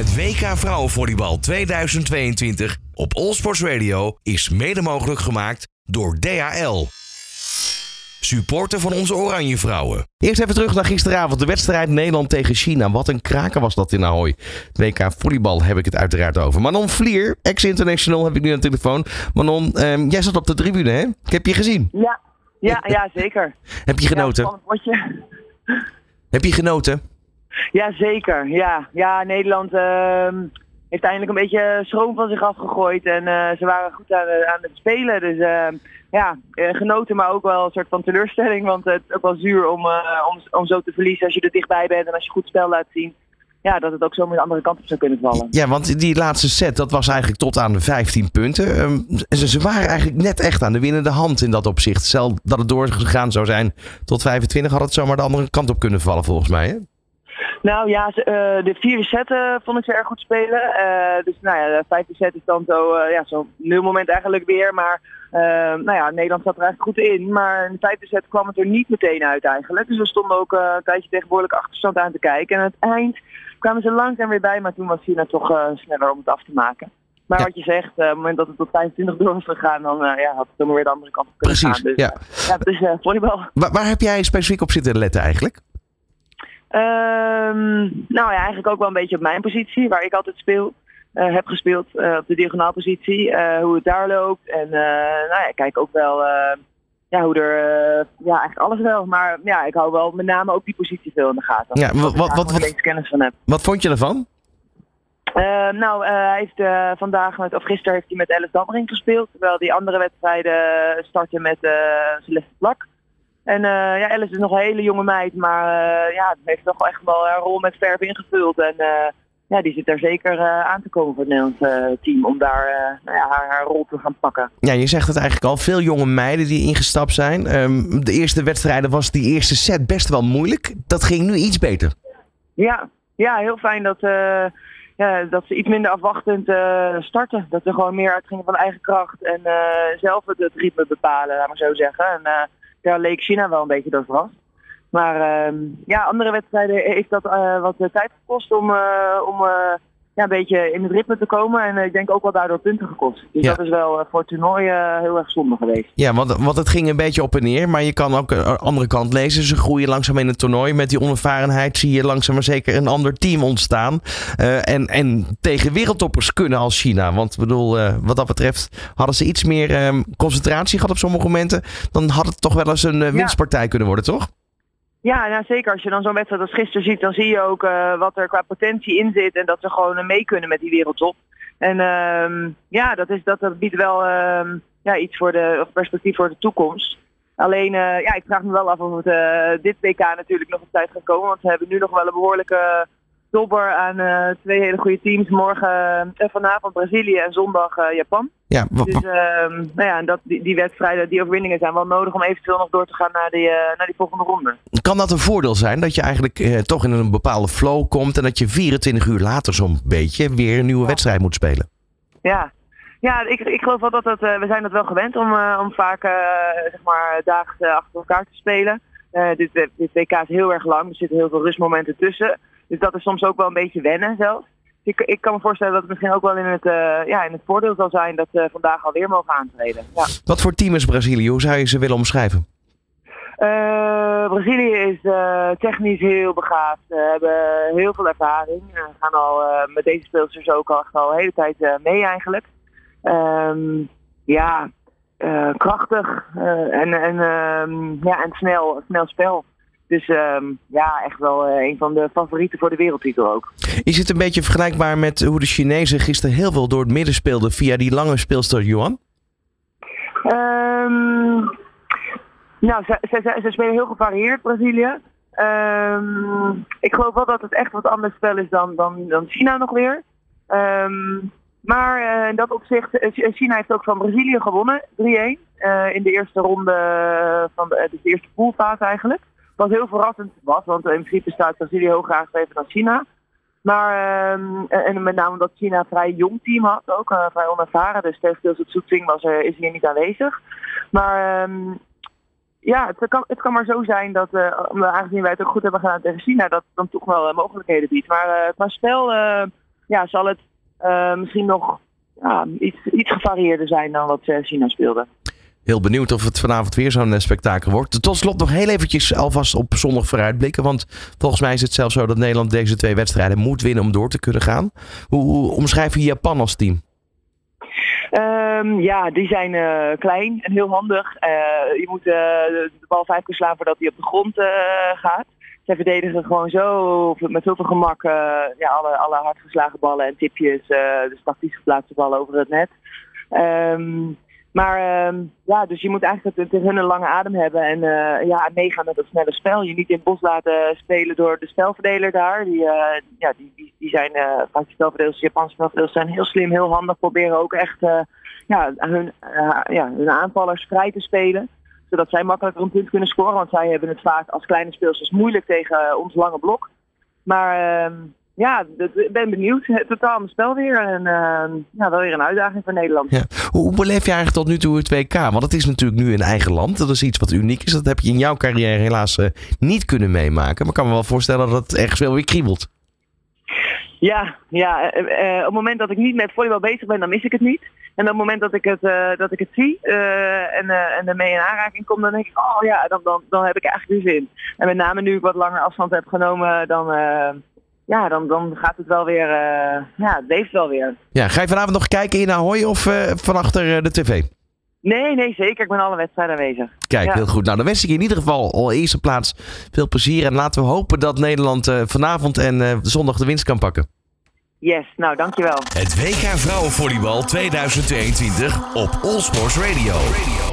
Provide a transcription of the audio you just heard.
Het WK Vrouwenvolleybal 2022 op Allsports Radio is mede mogelijk gemaakt door DHL. Supporter van onze Oranje Vrouwen. Eerst even terug naar gisteravond. De wedstrijd Nederland tegen China. Wat een kraker was dat in Ahoy. Het WK Volleybal heb ik het uiteraard over. Manon Vlier, ex-international, heb ik nu aan de telefoon. Manon, ehm, jij zat op de tribune, hè? Ik heb je gezien. Ja, ja, ja zeker. Heb je genoten? Ja, heb je genoten? Ja, zeker. Ja, ja Nederland ehm, heeft eindelijk een beetje schroom van zich afgegooid. En eh, ze waren goed aan, aan het spelen. Dus ehm, ja, eh, genoten, maar ook wel een soort van teleurstelling. Want het is ook wel zuur om, eh, om, om zo te verliezen als je er dichtbij bent en als je goed spel laat zien. Ja, dat het ook zo met de andere kant op zou kunnen vallen. Ja, want die laatste set, dat was eigenlijk tot aan de 15 punten. Ehm, ze, ze waren eigenlijk net echt aan de winnende hand in dat opzicht. Stel dat het doorgegaan zou zijn tot 25, had het zomaar de andere kant op kunnen vallen volgens mij. Nou ja, ze, eh, de vierde set eh, vond ik ze erg goed spelen. Eh, dus nou ja, de vijfde set is dan zo, ja, zo'n nulmoment eigenlijk weer. Maar nou ja, Nederland zat er eigenlijk goed in. Maar in de vijfde set kwam het er niet meteen uit eigenlijk. Dus we stonden ook een tijdje tegen behoorlijke achterstand aan te kijken. En aan het eind kwamen ze langzaam weer bij, maar toen was China toch sneller om het af te maken. Maar Ja. wat je zegt, op het moment dat het tot 25 door was gegaan, dan ja, had het dan weer de andere kant op kunnen Precies, gaan. Dus, ja. ja, het is volleybal. Waar, waar heb jij specifiek op zitten letten eigenlijk? Ehm, nou ja, eigenlijk ook wel een beetje op mijn positie, waar ik altijd speel. eh, heb gespeeld eh, op de diagonaalpositie, eh, hoe het daar loopt. En nou ja, ik kijk ook wel ja, hoe er, ja, eigenlijk alles wel. Maar ja, ik hou wel met name ook die positie veel in de gaten. Ja, wat, wat, wat, wat, kennis van heb. wat vond je ervan? Eh, nou, hij heeft vandaag, met, of gisteren heeft hij met Alice Dammering gespeeld. Terwijl die andere wedstrijden starten met Celeste Plak. En eh, ja, Alice is nog een hele jonge meid, maar eh, ja, ze heeft toch wel echt wel haar rol met verf ingevuld. En eh, ja, die zit daar zeker aan te komen voor het Nederlands team om daar nou ja, haar, haar rol te gaan pakken. Ja, je zegt het eigenlijk al. Veel jonge meiden die ingestapt zijn. Ehm, de eerste wedstrijden was die eerste set best wel moeilijk. Dat ging nu iets beter. Ja, ja heel fijn dat, ja, dat ze iets minder afwachtend starten. Dat ze gewoon meer uitgingen van eigen kracht en zelf het, het ritme bepalen, laat maar zo zeggen. En daar leek China wel een beetje door verrast. Maar ehm, ja, andere wedstrijden heeft dat eh, wat eh, tijd gekost om, eh, om eh, ja, een beetje in het ritme te komen. En eh, ik denk ook wel daardoor punten gekost. Dus Ja. dat is wel eh, voor het toernooi eh, heel erg zonde geweest. Ja, want, want het ging een beetje op en neer. Maar je kan ook de andere kant lezen. Ze groeien langzaam in het toernooi. Met die onervarenheid zie je langzaam maar zeker een ander team ontstaan. En, en tegen wereldtoppers kunnen als China. Want bedoel, wat dat betreft hadden ze iets meer ehm, concentratie gehad op sommige momenten. Dan had het toch wel eens een winstpartij kunnen worden, toch? Ja, nou zeker. Als je dan zo'n wedstrijd als gisteren ziet, dan zie je ook eh, wat er qua potentie in zit. En dat ze gewoon eh, mee kunnen met die wereldtop. En ehm, ja, dat, is, dat, dat biedt wel ehm, ja, iets voor de of perspectief voor de toekomst. Alleen, eh, ja, ik vraag me wel af of het dit WK natuurlijk nog op tijd gaat komen. Want we hebben nu nog wel een behoorlijke dobber aan eh, twee hele goede teams. Morgen eh, vanavond Brazilië en zondag eh, Japan. Ja, Dus ehm, nou ja, en dat, die, die wedstrijden, die overwinningen zijn wel nodig om eventueel nog door te gaan naar die, naar die volgende ronde. kan dat een voordeel zijn? Dat je eigenlijk toch in een bepaalde flow komt. En dat je 24 uur later zo'n beetje weer een nieuwe wedstrijd moet spelen. Ja, ja ik, ik geloof wel dat eh, we zijn dat wel gewend om, om vaak eh, zeg maar dagen achter elkaar te spelen. Dit, dit WK is heel erg lang, er zitten heel veel rustmomenten tussen. Dus dat is soms ook wel een beetje wennen zelfs. Dus Ik, ik kan me voorstellen dat het misschien ook wel in het, eh, ja, in het voordeel zal zijn dat ze vandaag alweer mogen aantreden. Ja. Wat voor team is Brazilië? Hoe zou je ze willen omschrijven? Eh, Brazilië is eh, technisch heel begaafd. Ze hebben heel veel ervaring. Ze gaan al met deze speelsters ook al, al een hele tijd mee eigenlijk. Ehm, ja, krachtig en, en, ehm, ja, en snel, snel spel. Dus ja, echt wel eh, een van de favorieten voor de wereldtitel ook. Is het een beetje vergelijkbaar met hoe de Chinezen gisteren heel veel door het midden speelden via die lange speelster Yuan? Ehm, nou, ze, ze, ze, ze spelen heel gevarieerd, Brazilië. Ehm, ik geloof wel dat het echt wat anders spel is dan, dan, dan China nog weer. Maar eh, in dat opzicht, eh, Ch- China heeft ook van Brazilië gewonnen, 3-1. eh, in de eerste ronde van de, dus de eerste poolfase eigenlijk. Wat heel verrassend was, want in principe staat Brazilië hoger aangegeven dan China. Maar, ehm, en met name omdat China een vrij jong team had, ook eh, vrij onervaren. Dus tegendeels het zoeting was is hier niet aanwezig. Maar ehm, ja, het kan, het kan maar zo zijn dat, eh, aangezien wij het ook goed hebben gedaan tegen China, dat het dan toch wel eh, mogelijkheden biedt. Maar qua spel, ja, zal het misschien nog iets, iets gevarieerder zijn dan wat China speelde. Heel benieuwd of het vanavond weer zo'n eh, spektakel wordt. Tot slot nog heel eventjes alvast op zondag vooruitblikken. Want volgens mij is het zelfs zo dat Nederland deze twee wedstrijden moet winnen om door te kunnen gaan. Hoe, omschrijf je Japan als team? Ehm, ja, die zijn eh, klein en heel handig. Eh, je moet de bal vijf keer slaan voordat hij op de grond gaat. Zij verdedigen gewoon zo met zoveel gemak ja, alle, alle hardgeslagen ballen en tipjes, dus tactisch geplaatste ballen over het net. Ehm, maar ehm, ja, dus je moet eigenlijk tegen hun een lange adem hebben en eh, ja, meegaan met het snelle spel. Je niet in het bos laten spelen door de spelverdeler daar. Die, eh, ja, die, die, die zijn eh, vaak de spelverdelers, de Japanse spelverdelers zijn heel slim, heel handig. Proberen ook echt ja, hun, ja, hun aanvallers vrij te spelen. Zodat zij makkelijker een punt kunnen scoren. Want zij hebben het vaak als kleine speelsters moeilijk tegen ons lange blok. Maar ehm, ja, ik ben benieuwd. Totaal mijn spel weer. En ehm, ja, wel weer een uitdaging voor Nederland. Ja. Hoe, beleef je eigenlijk tot nu toe het WK? Want het is natuurlijk nu een eigen land. Dat is iets wat uniek is. Dat heb je in jouw carrière helaas eh, niet kunnen meemaken. Maar ik kan me wel voorstellen dat het ergens wel weer kriebelt. Ja, ja eh, eh, op het moment dat ik niet met volleybal bezig ben, dan mis ik het niet. En op het moment dat ik het, dat ik het zie en, en ermee in aanraking kom, dan denk ik, oh ja, dan, dan, dan heb ik eigenlijk weer zin. En met name nu ik wat langer afstand heb genomen, dan, ja, dan, dan gaat het wel weer, eh, ja, het leeft wel weer. Ja, ga je vanavond nog kijken in Ahoy of eh, van achter eh, de tv? Nee, nee, zeker. Ik ben alle wedstrijden aanwezig. Kijk, Ja. heel goed. Nou, dan wens ik je in ieder geval al eerste plaats veel plezier. En laten we hopen dat Nederland eh, vanavond en eh, zondag de winst kan pakken. Yes, nou dankjewel. Het WK Vrouwenvolleybal 2022 op All Sports Radio.